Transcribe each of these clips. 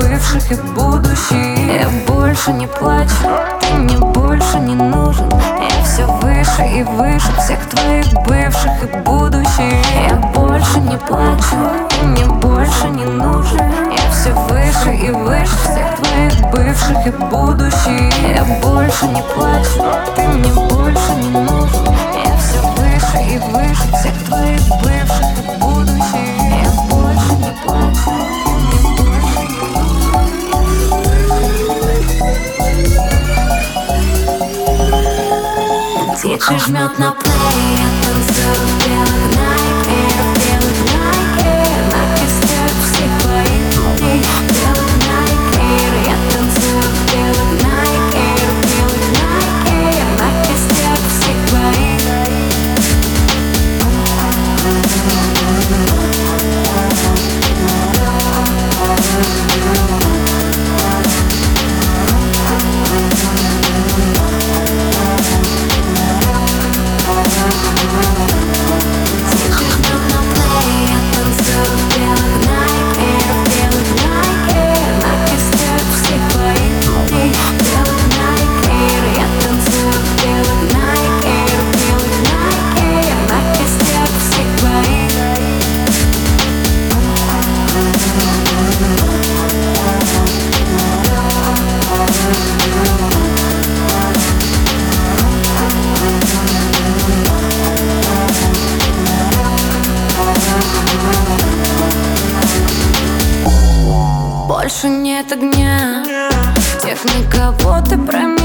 бывших и будущих Я больше не плачу, ты мне больше не нужен. Я все выше и выше всех твоих бывших и будущих Я больше не плачу, ты мне больше не нужен. Я все выше и выше всех твоих бывших и будущих Я больше не плачу, ты мне больше не жмет на плей больше нет огня. Тех, на кого ты променял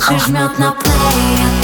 жмет на плей